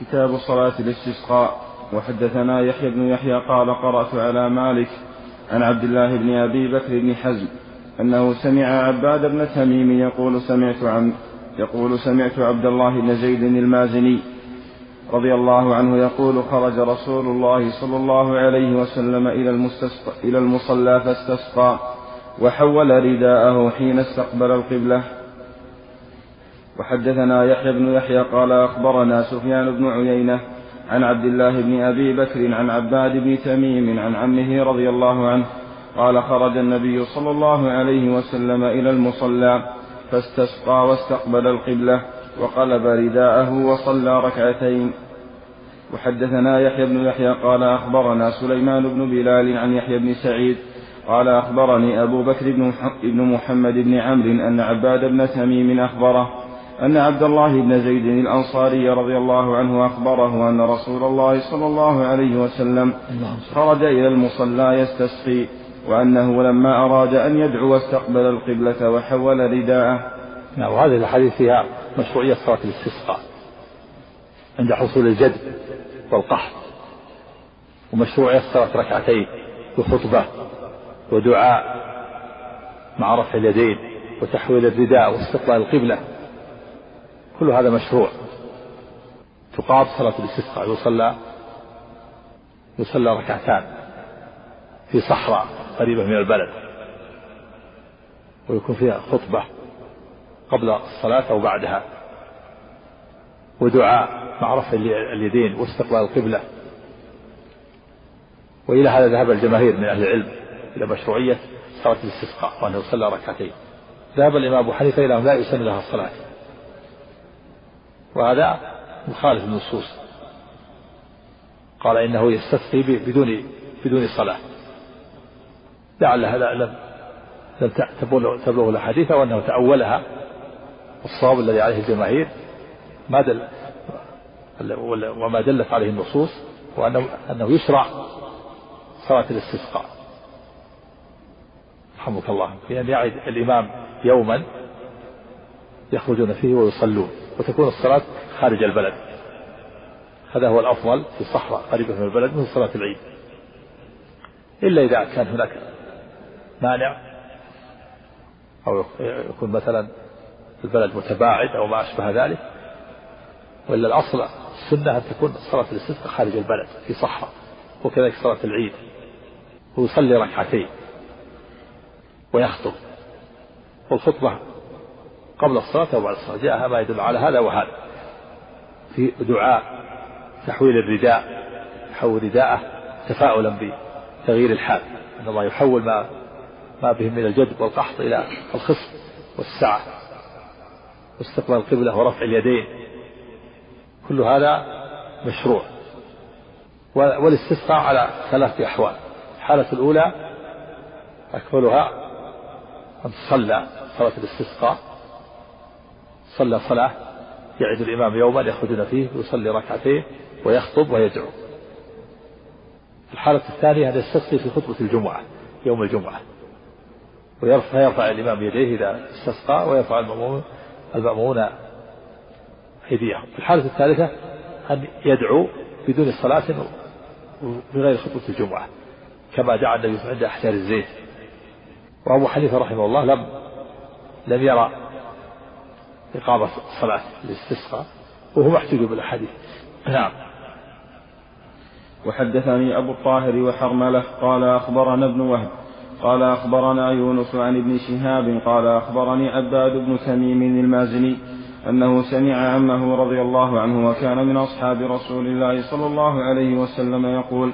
كتاب صلاة الاستسقاء. وحدثنا يحيى بن يحيى قال قرأت على مالك عن عبد الله بن أبي بكر بن حزم أنه سمع عباد بن تميم يقول سمعت عن يقول سمعت عبد الله بن زيد المازني رضي الله عنه يقول خرج رسول الله صلى الله عليه وسلم إلى, المستسق... إلى المصلى فاستسقى وحول رداءه حين استقبل القبلة. وحدثنا يحيى بن يحيى قال أخبرنا سفيان بن عيينة عن عبد الله بن أبي بكر عن عباد بن تميم عن عمه رضي الله عنه قال خرج النبي صلى الله عليه وسلم إلى المصلى فاستسقى واستقبل القبلة وقلب رداءه وصلى ركعتين. وحدثنا يحيى بن يحيى قال أخبرنا سليمان بن بلال عن يحيى بن سعيد قال أخبرني أبو بكر بن محمد بن عمرو أن عباد بن تميم أخبره أن عبد الله بن زيد الأنصاري رضي الله عنه أخبره أن رسول الله صلى الله عليه وسلم خرج إلى المصلى يستسقي وأنه لما أراد أن يدعو استقبل القبلة وحول رداءه. نعم وهذه الحديث فيها مشروعية صلاة الاستسقاء عند حصول الجد والقحط ومشروعية صلاة ركعتين وخطبة ودعاء مع رفع اليدين وتحويل الرداء واستقبال القبلة. كل هذا مشروع. تقام صلاة الاستسقاء يصلى يصلى ركعتان في صحراء قريبة من البلد. ويكون فيها خطبة قبل الصلاة أو بعدها. ودعاء مع رفع اليدين واستقبال القبلة. وإلى هذا ذهب الجماهير من أهل العلم إلى مشروعية صلاة الاستسقاء وأنه صلى ركعتين. ذهب الإمام أبو حنيفة إلى أنه لا يسن لها الصلاة. وهذا مخالف النصوص قال إنه يستسقي بدون بدون صلاة. لعلها لا لم لم تبلغ الأحاديث أو أنه تأولها. الصواب الذي عليه الجماهير ما دل وما دلت عليه النصوص وأنه أنه يشرع صلاة الاستسقاء. رحمك الله. في أن يعد الإمام يوما يخرجون فيه ويصلون. وتكون الصلاة خارج البلد. هذا هو الأفضل في الصحراء قريبة من البلد من صلاة العيد. إلا إذا كان هناك مانع أو يكون مثلا البلد متباعد أو ما أشبه ذلك وإلا الأصل السنة أن تكون صلاة الاستسقاء خارج البلد في صحراء وكذلك صلاة العيد. ويصلي ركعتين ويخطب. والخطبة قبل الصلاة أو بعد الصلاة. جاء ما يدل على هذا وهذا. في دعاء تحويل الرداء يحول رداءه تفاؤلا بتغيير الحال. أن الله يحول ما ما بهم من الجد والقحط إلى الخصب والسعة واستقبال القبلة ورفع اليدين. كل هذا مشروع. والاستسقاء على ثلاثة أحوال. الحالة الأولى أكملها أن تصلى صلاة الاستسقاء. صلى صلاة يعد الإمام يوما يخرجون فيه ويصلي ركعتين ويخطب ويدعو. الحالة الثانية أن يستسقي في خطبة الجمعة يوم الجمعة. ويرفع يرفع الإمام يديه إذا استسقى ويرفع المأمون المأمون أيديهم. الحالة الثالثة أن يدعو بدون صلاة بغير خطبة الجمعة كما دعا النبي عند أحجار الزيت. وأبو حنيفة رحمه الله لم لم يرى إقامة صلاة الاستسقاء وهو محتاج بالأحاديث. نعم. وحدثني أبو الطاهر وحرملة قال أخبرنا ابن وهب قال أخبرنا يونس عن ابن شهاب قال أخبرني عباد بن تميم المازني أنه سمع عمه رضي الله عنه وكان من أصحاب رسول الله صلى الله عليه وسلم يقول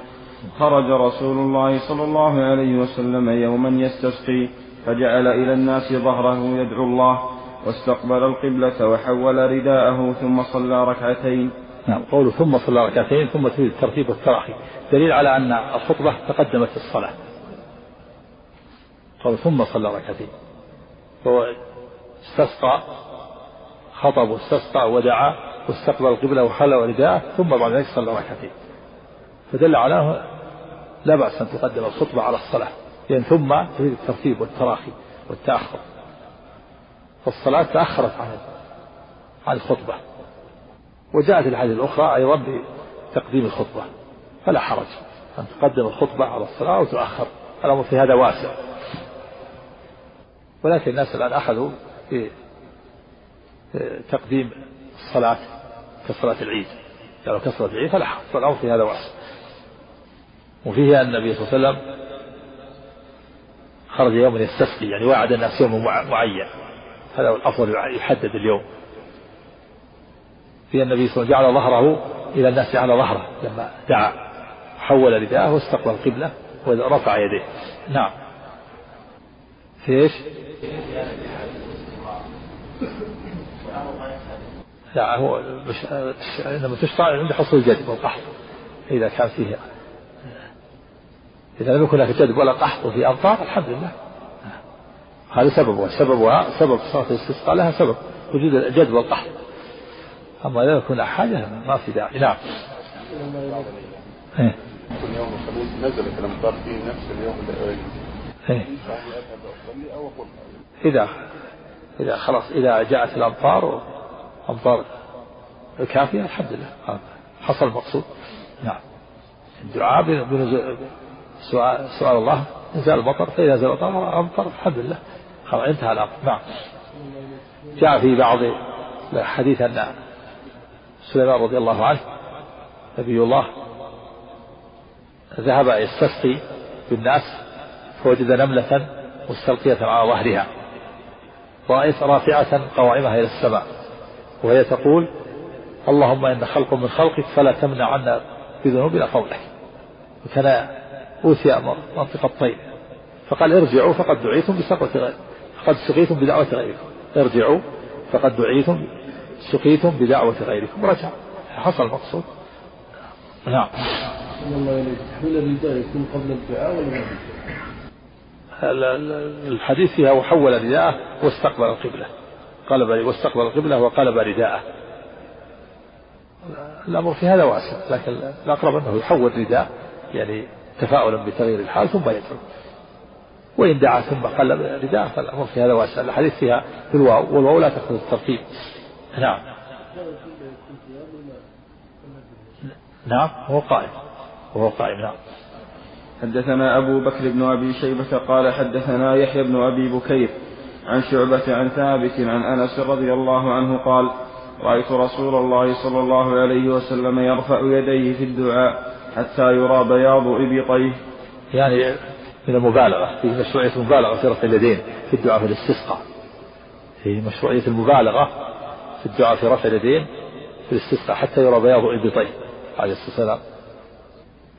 خرج رسول الله صلى الله عليه وسلم يوما يستسقي فجعل إلى الناس ظهره يدعو الله واستقبل القبلة وحول رداءه ثم صلى ركعتين. نعم قوله ثم صلى ركعتين ثم تريد الترتيب والتراخي دليل على أن الخطبة تقدمت الصلاة قال ثم صلى ركعتين. فهو استسقى خطب واستسقى ودعا واستقبل القبلة وحل رداءه ثم بعد ذلك صلى ركعتين. فدل على لا بأس أن تقدم الخطبة على الصلاة. لأن ثم تريد الترتيب والتراخي والتأخر. فالصلاة تأخرت عن عن الخطبة. وجاءت الحديث الأخرى أيضا بتقديم الخطبة. فلا حرج. أن تقدم الخطبة على الصلاة وتؤخر. الأمر في هذا واسع. ولكن الناس الآن أخذوا في تقديم الصلاة كصلاة العيد. قالوا كصلاة العيد فلا حرج. فالأمر في هذا واسع. وفيه أن النبي صلى الله عليه وسلم خرج يوما يستسقي يعني وعد الناس يوم معين. هذا هو الأفضل يحدد اليوم. في النبي صلى الله عليه وسلم جعل ظهره إلى الناس على ظهره لما دعا حول رداءه واستقبل القبلة ورفع يديه. نعم. في إيش؟ لا هو مش إنما تشرع عند حصول الجدب والقحط إذا كان فيه. إذا لم يكن هناك جدب ولا قحط وفي أمطار الحمد لله. هذا سببها سببها سبب صلاة الاستسقاء لها سبب وجود الجدب والقحط. أما إذا يكون حاجة ما في داعي. نعم. إيه. يوم الخميس نزلت الامطار في نفس اليوم إيه. إذا إذا خلاص إذا جاءت الأمطار أمطار كافية الحمد لله. حصل المقصود. نعم. الدعاء بنزول سؤال, سؤال الله نزال المطر فإذا نزل المطر أمطر الحمد لله. خلاص انتهى الأمر. نعم. جاء في بعض الحديث أن سليمان رضي الله عنه نبي الله ذهب يستسقي بالناس فوجد نملة مستلقية على ظهرها رافعة قوائمها إلى السماء وهي تقول اللهم إن خلق من خلقك فلا تمنع عنا بذنوبنا فضلك وكان أوتي منطقة الطير فقال ارجعوا فقد دعيتم بسقوة غير فقد سقيتم بدعوة غيركم. ارجعوا فقد دعيتم سقيتم بدعوة غيركم. رجع. حصل المقصود. نعم. الله إليك تحويل الرداء يكون قبل الدعاء ولا الحديث فيها وحول رداءه واستقبل القبلة. قلب واستقبل القبلة وقلب رداءه. الأمر في هذا واسع لكن الأقرب أنه يحول رداء يعني تفاؤلا بتغيير الحال ثم يدعو وإن دعا ثم قلب رداءه فالأمر في هذا واسع الحديث فيها في الواو والواو لا تأخذ الترتيب. نعم. نعم هو قائم وهو قائم نعم. حدثنا أبو بكر بن أبي شيبة قال حدثنا يحيى بن أبي بكير عن شعبة عن ثابت عن أنس رضي الله عنه قال رأيت رسول الله صلى الله عليه وسلم يرفع يديه في الدعاء حتى يرى بياض إبطيه. يعني من المبالغة في مشروعية المبالغة في رفع اليدين في الدعاء في الاستسقاء. في مشروعية المبالغة في الدعاء في رفع اليدين في الاستسقاء حتى يرى بياض إبطيه عليه الصلاة والسلام.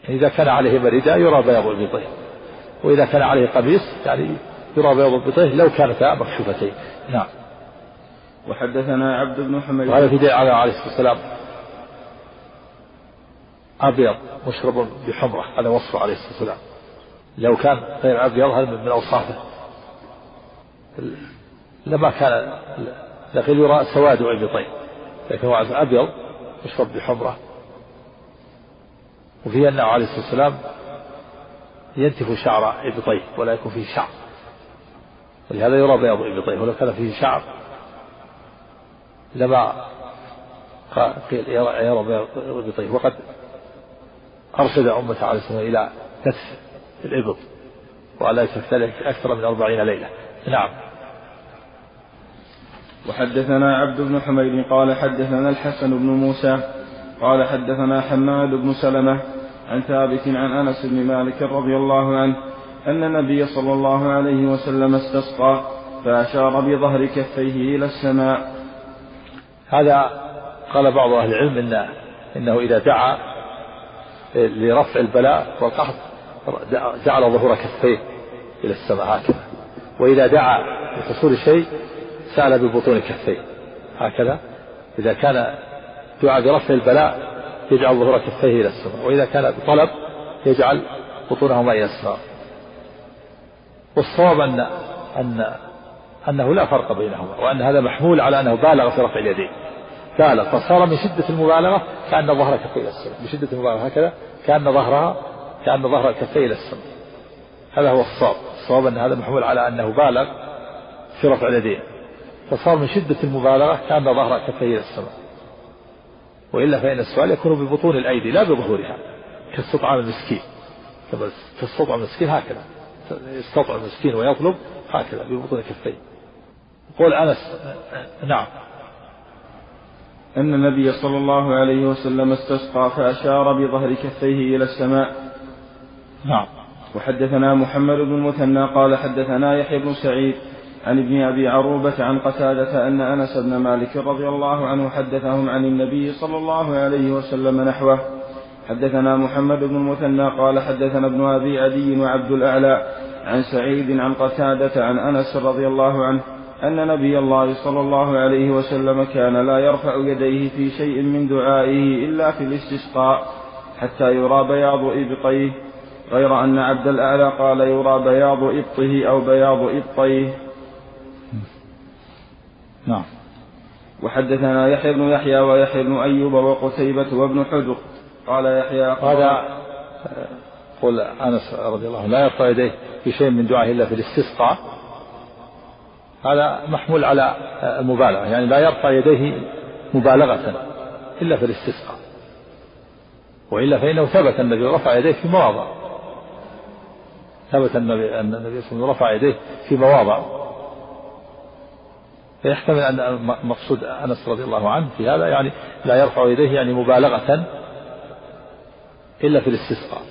إذا كان عليه مريدة يرى بياض إبطيه وإذا كان عليه قميص يعني يرى بياض إبطيه لو كانتا مكشوفتين. نعم. وحدثنا عبد بن حميد. وهذا في على عليه الصلاة والسلام. أبيض مشرب بحمرة هذا وصفه عليه الصلاة والسلام. لو كان غير أبيض هذا من أوصافه. لما كان لكن يرى سواد إبطيه لكن هو أبيض مشرب بحمرة. وفي أنه عليه الصلاة والسلام ينتف شعر إبطيه ولا يكون فيه شعر. ولهذا يرى بياض إبطيه ولو كان فيه شعر. لما قيل يرى, بياض إبطيه وقد أرشد أمة عليه الصلاة والسلام إلى كسف الإبط وألا يترك أكثر من أربعين ليلة. نعم. وحدثنا عبد بن حميد قال حدثنا الحسن بن موسى قال حدثنا حماد بن سلمة عن ثابت عن أنس بن مالك رضي الله عنه أن النبي صلى الله عليه وسلم استسقى فأشار بظهر كفيه إلى السماء. هذا قال بعض أهل العلم إن إنه إذا دعا لرفع البلاء والقحط جعل ظهور كفيه إلى السماء هكذا. وإذا دعا لحصول شيء سأل ببطون كفيه. هكذا. إذا كان دعاء برفع البلاء يجعل ظهور كفيه إلى السماء. وإذا كان بطلب يجعل بطونهما إلى السماء. والصواب أن أن أنه لا فرق بينهما وأن هذا محمول على أنه بالغ في رفع اليدين. بالغ فصار من شدة المبالغة كأن ظهر كفيه إلى السماء. بشدة المبالغة هكذا. كأن ظهرها كأن ظهر كفيه إلى السماء هذا هو الصواب. الصواب أن هذا محمول على أنه بالغ في رفع اليدين. فصار من شدة المبالغة كأن ظهر كفيه إلى السماء وإلا فإن السؤال يكون ببطون الأيدي لا بظهورها. كاستطعام المسكين. كما تستطعم المسكين هكذا. يستطعم المسكين ويطلب هكذا ببطون كفيه قول أنس نعم. أن النبي صلى الله عليه وسلم استسقى فأشار بظهر كفيه إلى السماء. نعم. وحدثنا محمد بن المثنى قال حدثنا يحيى بن سعيد عن ابن أبي عروبة عن قتادة أن أنس بن مالك رضي الله عنه حدثهم عن النبي صلى الله عليه وسلم نحوه. حدثنا محمد بن المثنى قال حدثنا ابن أبي عدي وعبد الأعلى عن سعيد عن قتادة عن أنس رضي الله عنه أن نبي الله صلى الله عليه وسلم كان لا يرفع يديه في شيء من دعائه إلا في الاستسقاء حتى يرى بياض إبطيه غير أن عبد الأعلى قال يرى بياض إبطه أو بياض إبطيه. نعم. وحدثنا يحيى بن يحيى ويحيى بن أيوب وقتيبة وابن حجر. قال يحيى هذا قول أنس رضي الله عنه لا يرفع يديه في شيء من دعائه إلا في الاستسقاء. هذا محمول على المبالغة يعني لا يرفع يديه مبالغة إلا في الاستسقاء. وإلا فإنه ثبت النبي رفع يديه في مواضع. ثبت أن النبي صلى الله عليه وسلم رفع يديه في مواضع. فيحتمل أن مقصود أنس رضي الله عنه في هذا يعني لا يرفع يديه يعني مبالغة إلا في الاستسقاء.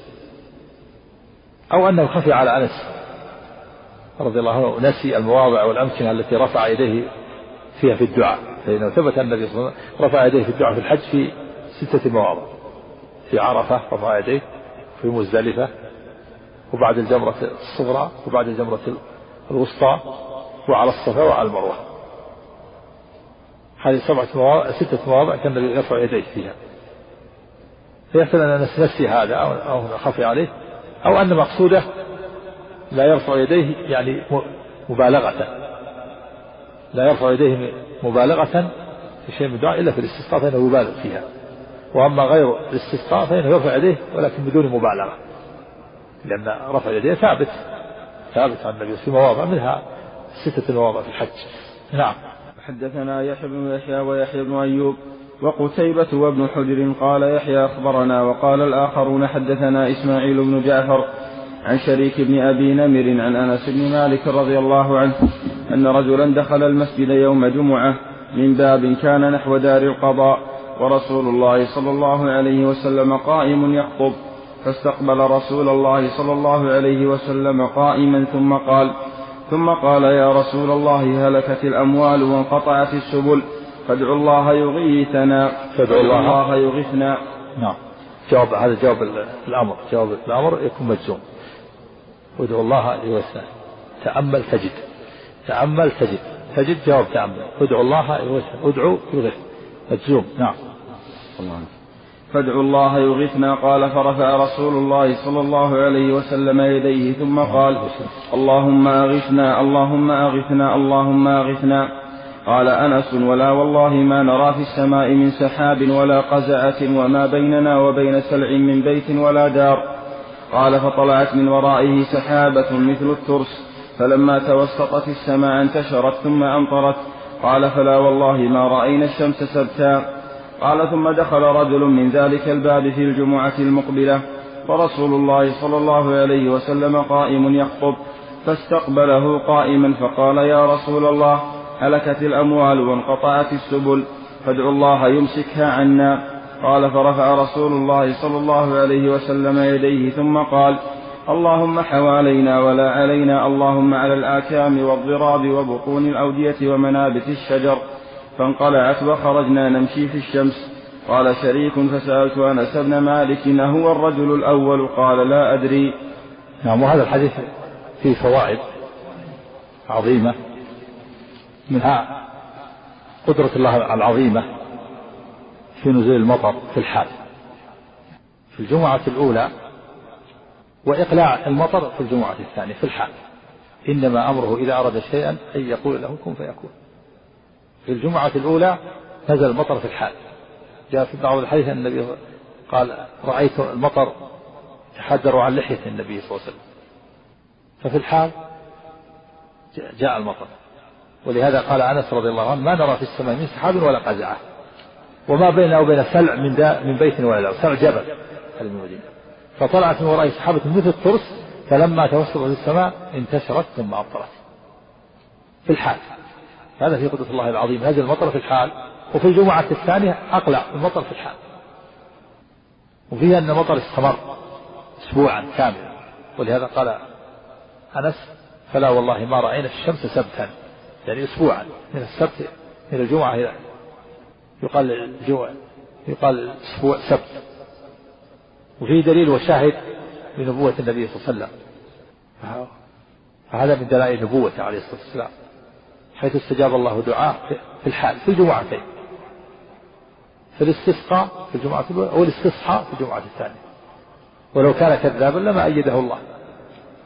أو أنه خفي على أنس رضي الله عنه نسي المواضع والأمكنة التي رفع يديه فيها في الدعاء. فإنه ثبت أن النبي صلى الله عليه وسلم رفع يديه في الدعاء في الحج في ستة مواضع. في عرفة رفع يديه في مزدلفة وبعد الجمرة الصغرى وبعد الجمرة الوسطى وعلى الصفا وعلى المروة. هذه سبعة مواضع ستة مواضع كان النبي يرفع يديه فيها. فيحتمل أن نسي هذا أو خفي عليه أو أن مقصوده لا يرفع يديه يعني مبالغة. لا يرفع يديه مبالغة في شيء من الدعاء إلا في الاستسقاء فإنه يبالغ فيها. وأما غير الاستسقاء فإنه يرفع يديه ولكن بدون مبالغة. لأن رفع يديه ثابت. ثابت عن النبي في مواضع منها ستة مواضع في الحج. نعم. حدثنا يحيى بن يحيى ويحيى بن أيوب وقتيبة وابن حجر قال يحيى أخبرنا وقال الآخرون حدثنا إسماعيل بن جعفر عن شريك بن أبي نمر عن أنس بن مالك رضي الله عنه أن رجلا دخل المسجد يوم جمعة من باب كان نحو دار القضاء ورسول الله صلى الله عليه وسلم قائم يخطب. فاستقبل رسول الله صلى الله عليه وسلم قائما ثم قال ثم قال يا رسول الله هلكت الأموال وانقطعت السبل فادعوا الله يغيثنا. فادعوا الله, الله يغيثنا. نعم. جواب هذا جواب الأمر. جواب الأمر يكون مجزوم. وادعوا الله يغيثنا تأمل تجد. تأمل تجد. تجد جواب تأمل. ادعوا الله يغيثنا ادعوا يغيث. مجزوم. نعم. الله فادعوا الله يغثنا قال فرفع رسول الله صلى الله عليه وسلم يديه ثم قال اللهم أغثنا اللهم أغثنا اللهم أغثنا. قال أنس ولا والله ما نرى في السماء من سحاب ولا قزعة وما بيننا وبين سلع من بيت ولا دار. قال فطلعت من ورائه سحابة مثل الترس فلما توسطت السماء انتشرت ثم أمطرت. قال فلا والله ما رأينا الشمس سبتا. قال ثم دخل رجل من ذلك الباب في الجمعة المقبلة ورسول الله صلى الله عليه وسلم قائم يخطب فاستقبله قائما فقال يا رسول الله هلكت الأموال وانقطعت السبل فادعوا الله يمسكها عنا. قال فرفع رسول الله صلى الله عليه وسلم يديه ثم قال اللهم حوالينا ولا علينا اللهم على الآكام والضراب وبطون الأودية ومنابت الشجر. فانقلعت وخرجنا نمشي في الشمس. قال شريك فسألت أنس بن مالك أهو الرجل الأول؟ قال لا أدري. نعم وهذا الحديث فيه فوائد عظيمة. منها قدرة الله العظيمة في نزول المطر في الحال. في الجمعة الأولى وإقلاع المطر في الجمعة الثانية في الحال. إنما أمره إذا أراد شيئا أن يقول له كن فيكون. في الجمعة الأولى نزل المطر في الحال. جاء في بعض الحديث أن النبي قال رأيت المطر تحدر عن لحية النبي صلى الله عليه وسلم. ففي الحال جاء المطر. ولهذا قال أنس رضي الله عنه ما نرى في السماء من سحاب ولا قزعة. وما بيننا وبين سلع من دا من بيت ولا لا سلع جبل هذه من المدينة فطلعت من وراء سحابة مثل الترس فلما توسط في السماء انتشرت ثم أمطرت في الحال. هذا في قدرة الله العظيم. نزل المطر في الحال. وفي الجمعة الثانية أقلع المطر في الحال. وفيها أن المطر استمر أسبوعا كاملا. ولهذا قال أنس فلا والله ما رأينا الشمس سبتا. يعني أسبوعا. من السبت من الجمعة إلى يقال الجمعة يقال أسبوع سبت. وفيه دليل وشاهد لنبوة النبي صلى الله عليه وسلم. فهذا من دلائل نبوته عليه الصلاة والسلام. حيث استجاب الله دعاء في الحال في الجمعتين. في الاستسقاء في الجمعة الأولى والاستصحاء في الجمعة الثانية. ولو كان كذابا لما أيده الله.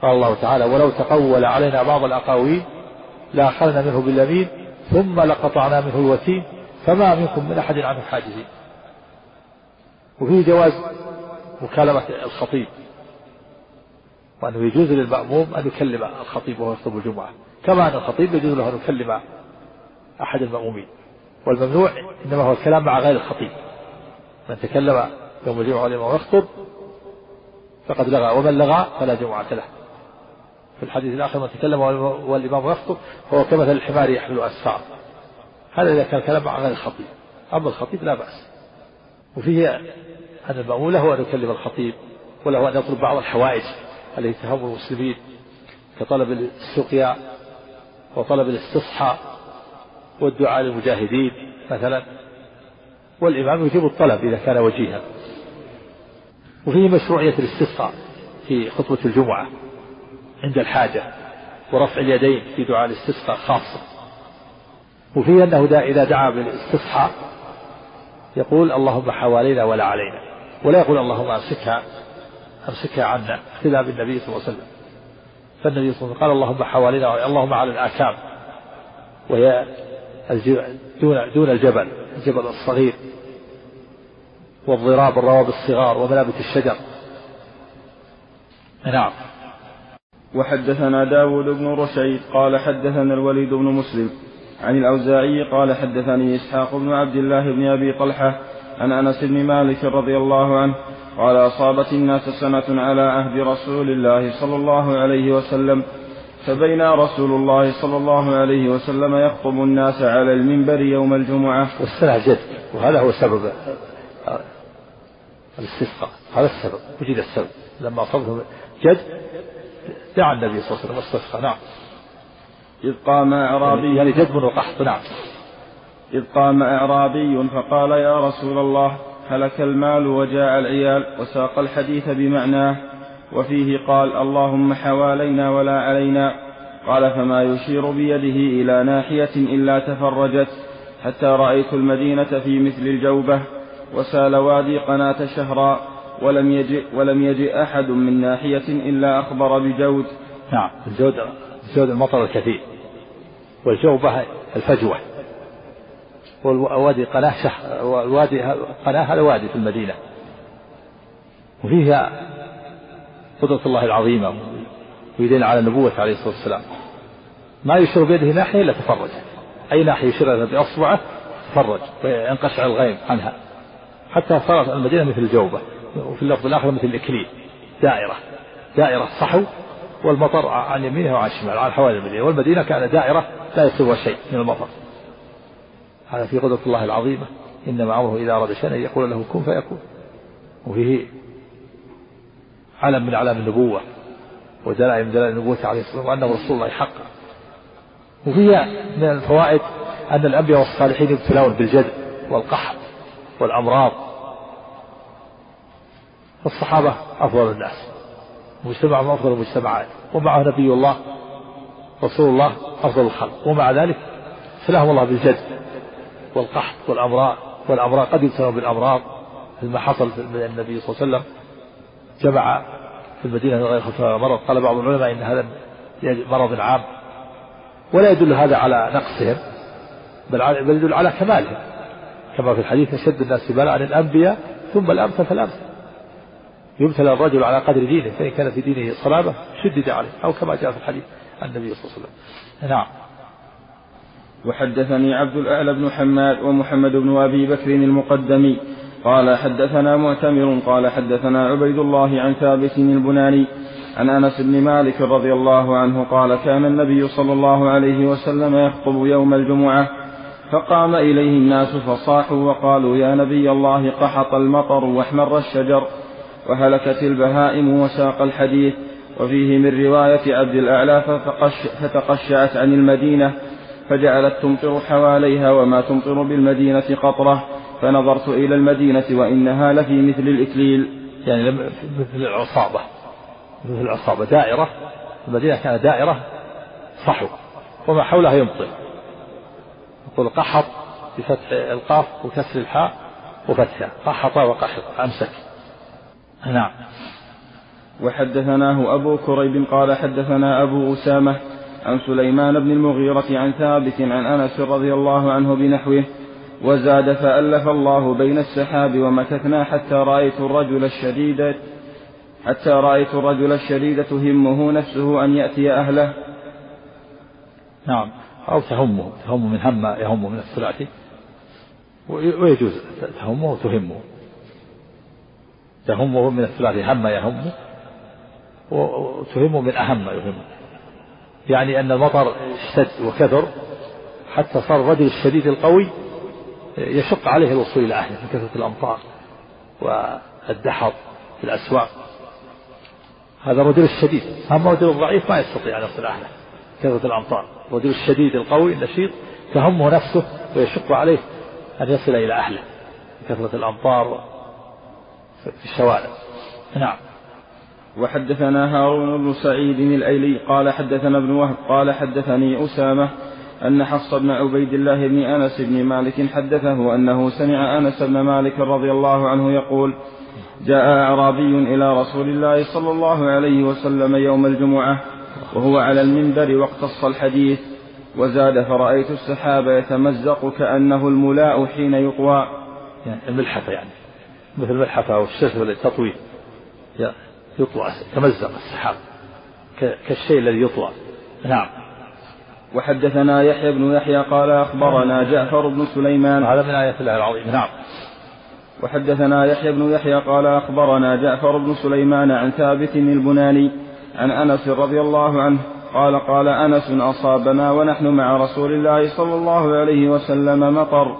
قال الله تعالى ولو تقول علينا بعض الأقاويل لأخذنا منه باليمين ثم لقطعنا منه الوتين فما منكم من أحد عنه حاجزين وفيه جواز مكالمة الخطيب. وأنه يجوز للمأموم أن يكلم الخطيب وهو يخطب الجمعة. كما أن الخطيب يجوز له أن يكلم أحد المأمومين. والممنوع إنما هو الكلام مع غير الخطيب. من تكلم يوم الجمعة والإمام يخطب فقد لغى ومن لغى فلا جمعة له. في الحديث الآخر من تكلم والإمام يخطب فهو كمثل الحمار يحمل أسفار هذا إذا كان كلام مع غير الخطيب. أما الخطيب لا بأس. وفيه أن المأمون له أن يكلم الخطيب وله أن يطلب بعض الحوائج. التي تهم المسلمين كطلب السقيا وطلب الاستصحاء والدعاء للمجاهدين مثلا. والإمام يجيب الطلب إذا كان وجيها. وفيه مشروعية الاستسقاء في خطبة الجمعة عند الحاجة ورفع اليدين في دعاء الاستسقاء خاصة. وفيه أنه إذا دعا بالاستصحاء يقول اللهم حوالينا ولا علينا ولا يقول اللهم أمسكها أمسكها عنا اقتداء بالنبي صلى الله عليه وسلم. فالنبي صلى الله عليه وسلم قال اللهم حوالينا اللهم على الآكام وهي دون دون الجبل الجبل الصغير. والضراب الرواب الصغار ومنابت الشجر. نعم. وحدثنا داود بن رشيد قال حدثنا الوليد بن مسلم عن الأوزاعي قال حدثني إسحاق بن عبد الله بن أبي طلحة عن أنس بن مالك رضي الله عنه قال أصابت الناس سنة على عهد رسول الله صلى الله عليه وسلم فبين رسول الله صلى الله عليه وسلم يخطب الناس على المنبر يوم الجمعة. والسنة جد وهذا هو سبب الاستسقاء هذا السبب وجد السبب. لما أصابهم جد دعا النبي صلى الله عليه وسلم واستسقى نعم. إذ قام أعرابي يعني جدب وقحط نعم. إذ قام أعرابي فقال يا رسول الله هلك المال وجاء العيال وساق الحديث بمعناه وفيه قال اللهم حوالينا ولا علينا. قال فما يشير بيده إلى ناحية إلا تفرجت حتى رأيت المدينة في مثل الجوبة وسال وادي قناة شهرا ولم يجئ ولم يجئ أحد من ناحية إلا أخبر بجود. نعم الجود الجود المطر الكثير والجوبة الفجوة. والوادي قناة شح والوادي قناة هذا وادي في المدينة. وفيها قدرة الله العظيمة ويدين على النبوة عليه الصلاة والسلام. ما يشير بيده ناحية إلا تفرج. أي ناحية يشير بأصبعه تفرج وينقشع الغيم عنها. حتى صارت المدينة مثل الجوبة وفي اللفظ الآخر مثل الإكليل دائرة. دائرة صحو والمطر عن يمينها وعن شمال على حوالي المدينة. والمدينة كانت دائرة لا يصيبها شيء من المطر. هذا في قدرة الله العظيمة. إنما أمره إذا أراد شيئا يقول له كن فيكون. وفيه علم من أعلام النبوة ودلائل من دلائل النبوة عليه الصلاة والسلام وأنه رسول الله حقا. وفيها من الفوائد أن الأنبياء والصالحين يبتلون بالجد والقحط والأمراض. فالصحابة أفضل الناس. مجتمعهم أفضل المجتمعات. ومعه نبي الله رسول الله أفضل الخلق. ومع ذلك ابتلاهم الله بالجد. والقحط والأمراض والأمراض قد يبتلون بالأمراض مثل ما حصل من النبي صلى الله عليه وسلم جمع في المدينة غير خلفاء مرض. قال بعض العلماء إن هذا مرض عام. ولا يدل هذا على نقصهم بل بل يدل على كمالهم. كما في الحديث أشد الناس بلاء الأنبياء ثم الأمثل فالأمثل. يبتلى الرجل على قدر دينه فإن كان في دينه صلابة شدد عليه أو كما جاء في الحديث عن النبي صلى الله عليه وسلم. نعم. وحدثني عبد الأعلى بن حماد ومحمد بن أبي بكر المقدمي. قال حدثنا معتمر قال حدثنا عبيد الله عن ثابت البناني عن أنس بن مالك رضي الله عنه قال كان النبي صلى الله عليه وسلم يخطب يوم الجمعة فقام إليه الناس فصاحوا وقالوا يا نبي الله قحط المطر واحمر الشجر وهلكت البهائم وساق الحديث. وفيه من رواية عبد الأعلى فتقش فتقشعت عن المدينة فجعلت تمطر حواليها وما تمطر بالمدينة قطرة. فنظرت إلى المدينة وإنها لفي مثل الإكليل. يعني مثل العصابة. مثل العصابة. دائرة. المدينة كانت دائرة. صحو. وما حولها يمطر. يقول قحط بفتح القاف وكسر الحاء وفتحها. قحط وقحط. أمسك. نعم. وحدثناه أبو كريب قال حدثنا أبو أسامة عن سليمان بن المغيرة عن ثابت عن أنس رضي الله عنه بنحوه وزاد فألف الله بين السحاب ومكثنا حتى رأيت الرجل الشديد حتى رأيت الرجل الشديد تهمه نفسه أن يأتي أهله. نعم. أو تهمه تهمه من هم يهمه من الثلاثي ويجوز تهمه وتهمه. تهمه من الثلاثي هم يهمه وتهمه من أهم يهمه. يعني أن المطر اشتد وكثر حتى صار الرجل الشديد القوي يشق عليه الوصول إلى أهله من كثرة الأمطار والدحض في الأسواق. هذا الرجل الشديد. أما الرجل الضعيف ما يستطيع أن يصل أهله كثرة الأمطار. الرجل الشديد القوي النشيط تهمه نفسه ويشق عليه أن يصل إلى أهله كثرة الأمطار في الشوارع. نعم. وحدثنا هارون بن سعيد الأيلي قال حدثنا ابن وهب قال حدثني أسامة أن حفص بن عبيد الله بن أنس بن مالك حدثه أنه سمع أنس بن مالك رضي الله عنه يقول جاء أعرابي إلى رسول الله صلى الله عليه وسلم يوم الجمعة وهو على المنبر واقتص الحديث وزاد فرأيت السحاب يتمزق كأنه الملاء حين يطوى يعني الملحفة يعني مثل الملحفة أو الشجرة التطوي يطوى يتمزق السحاب كالشيء الذي يطوى نعم. وحدثنا يحيى بن يحيى قال أخبرنا جعفر بن سليمان. هذا من آيات الله العظيم. نعم. وحدثنا يحيى بن يحيى قال أخبرنا جعفر بن سليمان عن ثابت البناني عن أنس رضي الله عنه قال قال أنس أصابنا ونحن مع رسول الله صلى الله عليه وسلم مطر.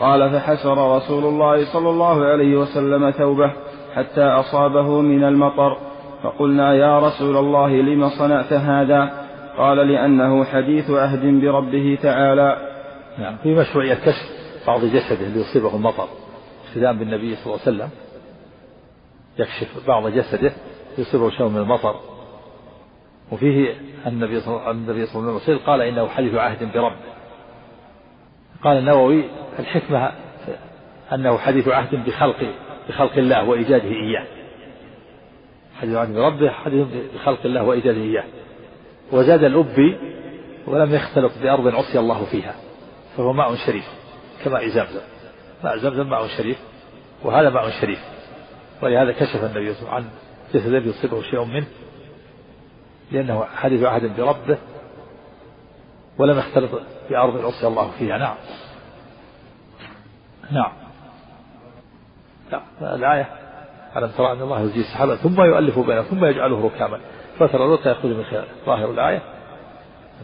قال فحسر رسول الله صلى الله عليه وسلم ثوبه. حتى أصابه من المطر. فقلنا يا رسول الله لم صنعت هذا؟ قال لأنه حديث عهد بربه تعالى. نعم في مشروعية كشف بعض جسده ليصيبه المطر. اقتداء بالنبي صلى الله عليه وسلم. يكشف بعض جسده يصيبه شيء من المطر. وفيه النبي صلى الله عليه وسلم قال إنه حديث عهد بربه. قال النووي الحكمة أنه حديث عهد بخلق بخلق الله وإيجاده إياه. حديث عهد بربه حديث بخلق الله وإيجاده إياه. وزاد الأبي ولم يختلط بأرض عصي الله فيها فهو ماء شريف كماء زمزم. ماء زمزم ماء شريف وهذا ماء شريف. ولهذا كشف النبي صلى الله عليه وسلم عن جسد يصيبه شيء منه لأنه حديث عهد بربه ولم يختلط بأرض عصي الله فيها. نعم. نعم. لا الآية ألم ترى أن الله يزيد السحابة ثم يؤلف بينه ثم يجعله ركاما. فترى الرزق يخرج من خلاله ظاهر الآية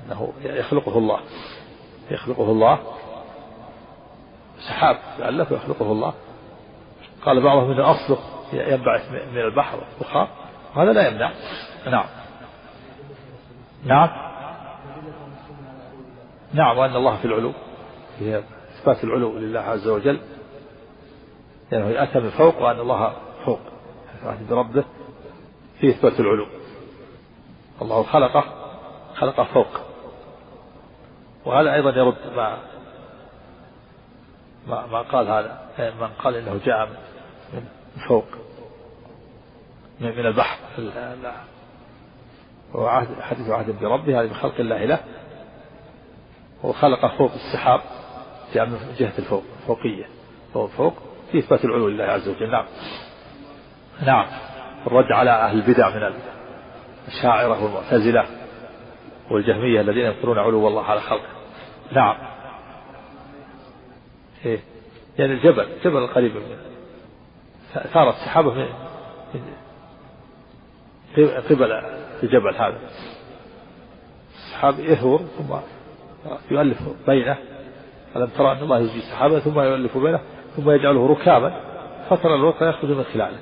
أنه يخلقه الله. يخلقه الله. سحاب يألف يخلقه الله. قال بعضهم إنه أصله ينبعث من البحر والبخار وهذا لا يمنع. نعم. نعم. نعم وأن الله في العلو. هي إثبات العلو لله عز وجل. لأنه يعني أتى من فوق وأن الله فوق. بربه في إثبات العلو. الله خلقه خلقه فوق. وهذا أيضا يرد ما ما, ما قال هذا. من قال إنه جاء من فوق. من البحر. هو عهد حديث عهد بربه هذه من خلق الله له. وخلق فوق السحاب جاء من جهة الفوق فوقية. فوق فوق. في إثبات العلو لله عز وجل. نعم. نعم. الرد على أهل البدع من الشاعرة والمعتزلة والجهمية الذين ينكرون علو الله على خلقه. نعم. إيه. يعني الجبل جبل القريب منه. ثارت سحابة من قبل الجبل هذا. السحاب يهور ثم يؤلف بينه. ألم ترى أن الله يزجي سحابا ثم يؤلف بينه؟ ثم يجعله ركابا فترى الوقت يخرج من خلاله.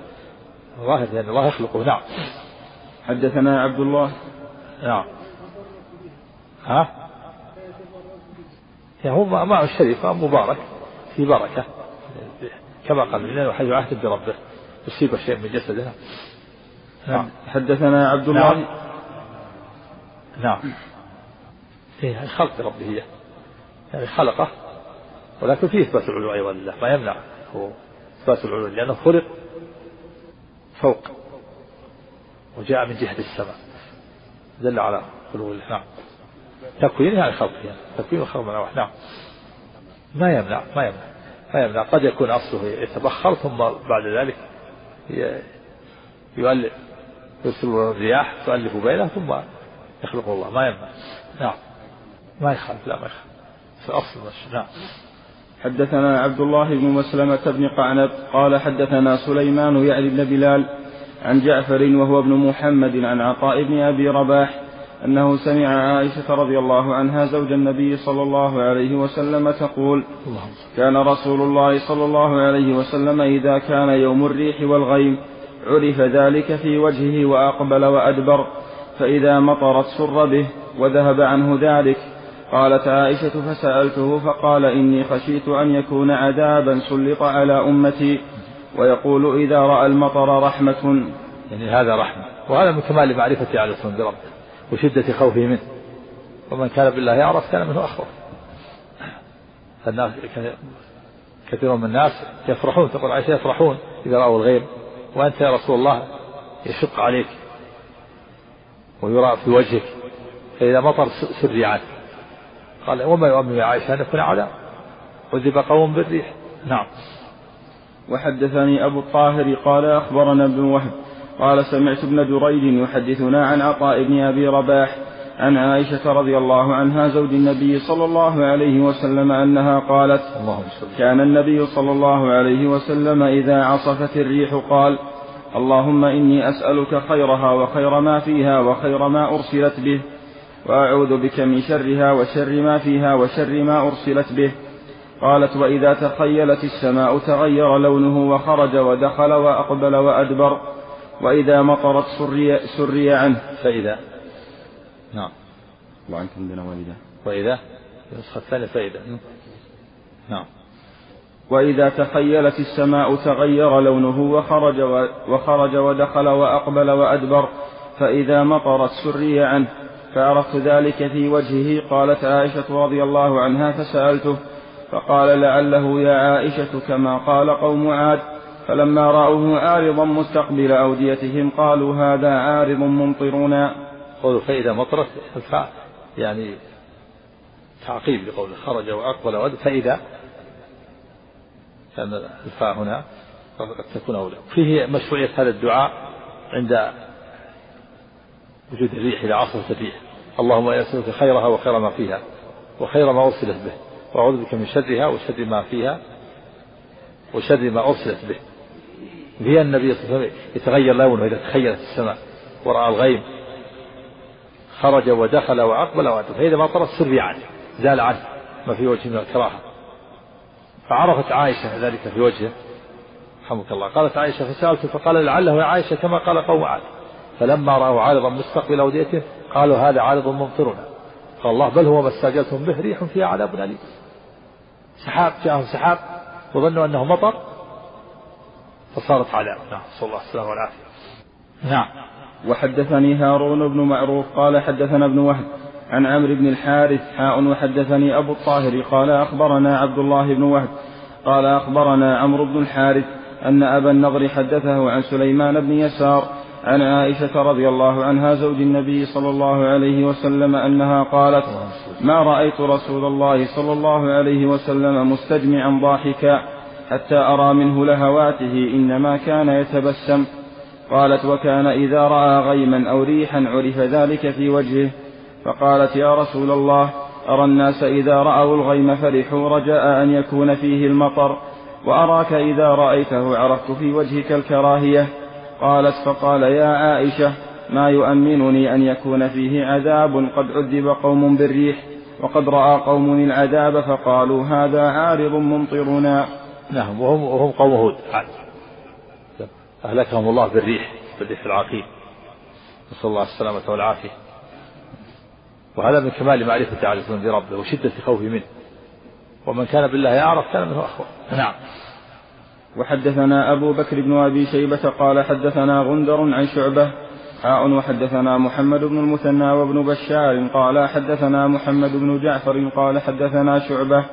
ظاهر لأن الله يخلقه. نعم. حدثنا عبد الله. نعم. ها؟ يعني هو ماء الشريف مبارك في بركة. كما قال لأنه حي عهد بربه. يصيب شيء من جسده. نعم. حدثنا عبد الله. نعم. نعم. فيه خلق ربه. هي يعني خلقه. ولكن فيه إثبات العلو أيضا لله ما يمنع هو إثبات العلو لأنه خلق فوق وجاء من جهة السماء. دل على علو الله نعم. تكوين يعني خلق يعني تكوين وخلق من نعم. ما يمنع ما يمنع ما يمنع. قد يكون أصله يتبخر ثم بعد ذلك يؤلف يرسل الرياح تؤلف بينه ثم يخلق الله. ما يمنع نعم. ما يخالف لا ما يخالف. في الأصل نعم. حدثنا عبد الله بن مسلمة بن قعنب قال حدثنا سليمان يعني بن بلال عن جعفر وهو ابن محمد عن عطاء بن أبي رباح أنه سمع عائشة رضي الله عنها زوج النبي صلى الله عليه وسلم تقول كان رسول الله صلى الله عليه وسلم إذا كان يوم الريح والغيم عرف ذلك في وجهه وأقبل وأدبر فإذا مطرت سر به وذهب عنه ذلك قالت عائشة فسألته فقال إني خشيت أن يكون عذابا سلط على أمتي ويقول إذا رأى المطر رحمة. يعني هذا رحمة. وهذا من كمال معرفة عليه الصلاة بربه وشدة خوفه منه. ومن كان بالله يعرف كان منه أخوف فالناس كثير من الناس يفرحون تقول عائشة يفرحون إذا رأوا الغيب. وأنت يا رسول الله يشق عليك ويرى في وجهك. فإذا مطر سري عنه قال وما يؤمن يا عائشة أن يكون عذاب عذب قوم بالريح. نعم. وحدثني أبو الطاهر قال أخبرنا ابن وهب قال سمعت ابن دريد يحدثنا عن عطاء بن أبي رباح عن عائشة رضي الله عنها زوج النبي صلى الله عليه وسلم أنها قالت كان النبي صلى الله عليه وسلم إذا عصفت الريح قال اللهم إني أسألك خيرها وخير ما فيها وخير ما أرسلت به. وأعوذ بك من شرها وشر ما فيها وشر ما أرسلت به. قالت وإذا تخيلت السماء تغير لونه وخرج ودخل وأقبل وأدبر. وإذا مطرت سري, سري عنه. فإذا. نعم. الله عنك عندنا وإذا وإذا. النسخة الثانية فإذا. نعم. وإذا تخيلت السماء تغير لونه وخرج وخرج ودخل وأقبل وأدبر. فإذا مطرت سري عنه. فعرفت ذلك في وجهه قالت عائشة رضي الله عنها فسألته فقال لعله يا عائشة كما قال قوم عاد فلما رأوه عارضا مستقبل أوديتهم قالوا هذا عارض ممطرنا. قولوا فإذا مطرت يعني تعقيب لقوله خرج وأقبل ود فإذا كان الفاء هنا قد تكون أولى. فيه مشروعية هذا الدعاء عند وجود الريح إذا عصفت الريح اللهم يسألك خيرها وخير ما فيها وخير ما أرسلت به. وأعوذ بك من شرها وشر ما فيها وشر ما أرسلت به. هي النبي صلى الله عليه وسلم يتغير لونه إذا تخيلت السماء ورأى الغيم خرج ودخل وأقبل وأدبر فإذا ما طرت سري عنه زال عنه ما في وجه من الكراهة. فعرفت عائشة ذلك في وجهه رحمك الله. قالت عائشة فسألته فقال لعله يا عائشة كما قال قوم عاد. فلما رأوا عارضا مستقبل أوديته قالوا هذا عارض ممطرنا. قال الله بل هو ما استعجلتم به ريح فيها عذاب أليم. سحاب جاءهم سحاب وظنوا أنه مطر فصارت عذاب. نعم صلى الله عليه وسلم والعافية. نعم. وحدثني هارون بن معروف قال حدثنا ابن وهب عن عمرو بن الحارث حاء وحدثني أبو الطاهر قال أخبرنا عبد الله بن وهب قال أخبرنا عمرو بن الحارث أن أبا النضر حدثه عن سليمان بن يسار عن عائشة رضي الله عنها زوج النبي صلى الله عليه وسلم أنها قالت ما رأيت رسول الله صلى الله عليه وسلم مستجمعا ضاحكا حتى أرى منه لهواته إنما كان يتبسم. قالت وكان إذا رأى غيما أو ريحا عرف ذلك في وجهه. فقالت يا رسول الله أرى الناس إذا رأوا الغيم فرحوا رجاء أن يكون فيه المطر وأراك إذا رأيته عرفت في وجهك الكراهية. قالت فقال يا عائشة ما يؤمنني أن يكون فيه عذاب قد عذب قوم بالريح وقد رأى قوم العذاب فقالوا هذا عارض ممطرنا. نعم وهم, وهم قوم هود. أهلكهم الله بالريح بالريح العقيم. نسأل الله السلامة والعافية. وهذا من كمال معرفة عارف بربه وشدة خوفه منه. ومن كان بالله يعرف كان منه أخوة. نعم. وحدثنا أبو بكر بن أبي شيبة قال حدثنا غندر عن شعبة حاء وحدثنا محمد بن المثنى وابن بشار قال حدثنا محمد بن جعفر قال حدثنا شعبة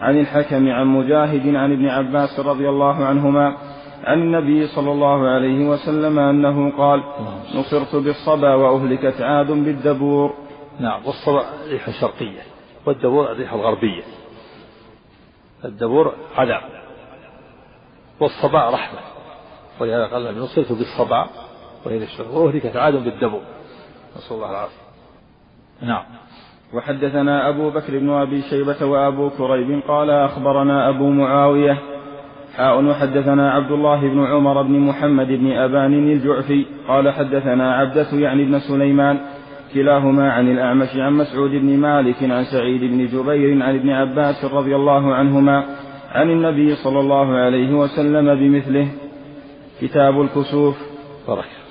عن الحكم عن مجاهد عن ابن عباس رضي الله عنهما عن النبي صلى الله عليه وسلم أنه قال نصرت بالصبا وأهلكت عاد بالدبور. نعم والصبا ريح شرقية والدبور الريح الغربية الدبور عذاب. والصبا رحمة. ولهذا قال النبي نصرت بالصبا وهي الشرق وأهلكت عاد بالدبور نسأل الله العافية. نعم. وحدثنا أبو بكر بن أبي شيبة وأبو كريب قال أخبرنا أبو معاوية. حاء. وحدثنا عبد الله بن عمر بن محمد بن أبان الجعفي. قال حدثنا عبدة يعني بن سليمان. كلاهما عن الأعمش عن مسعود بن مالك عن سعيد بن جبير عن ابن عباس رضي الله عنهما. عن النبي صلى الله عليه وسلم بمثله كتاب الكسوف. بارك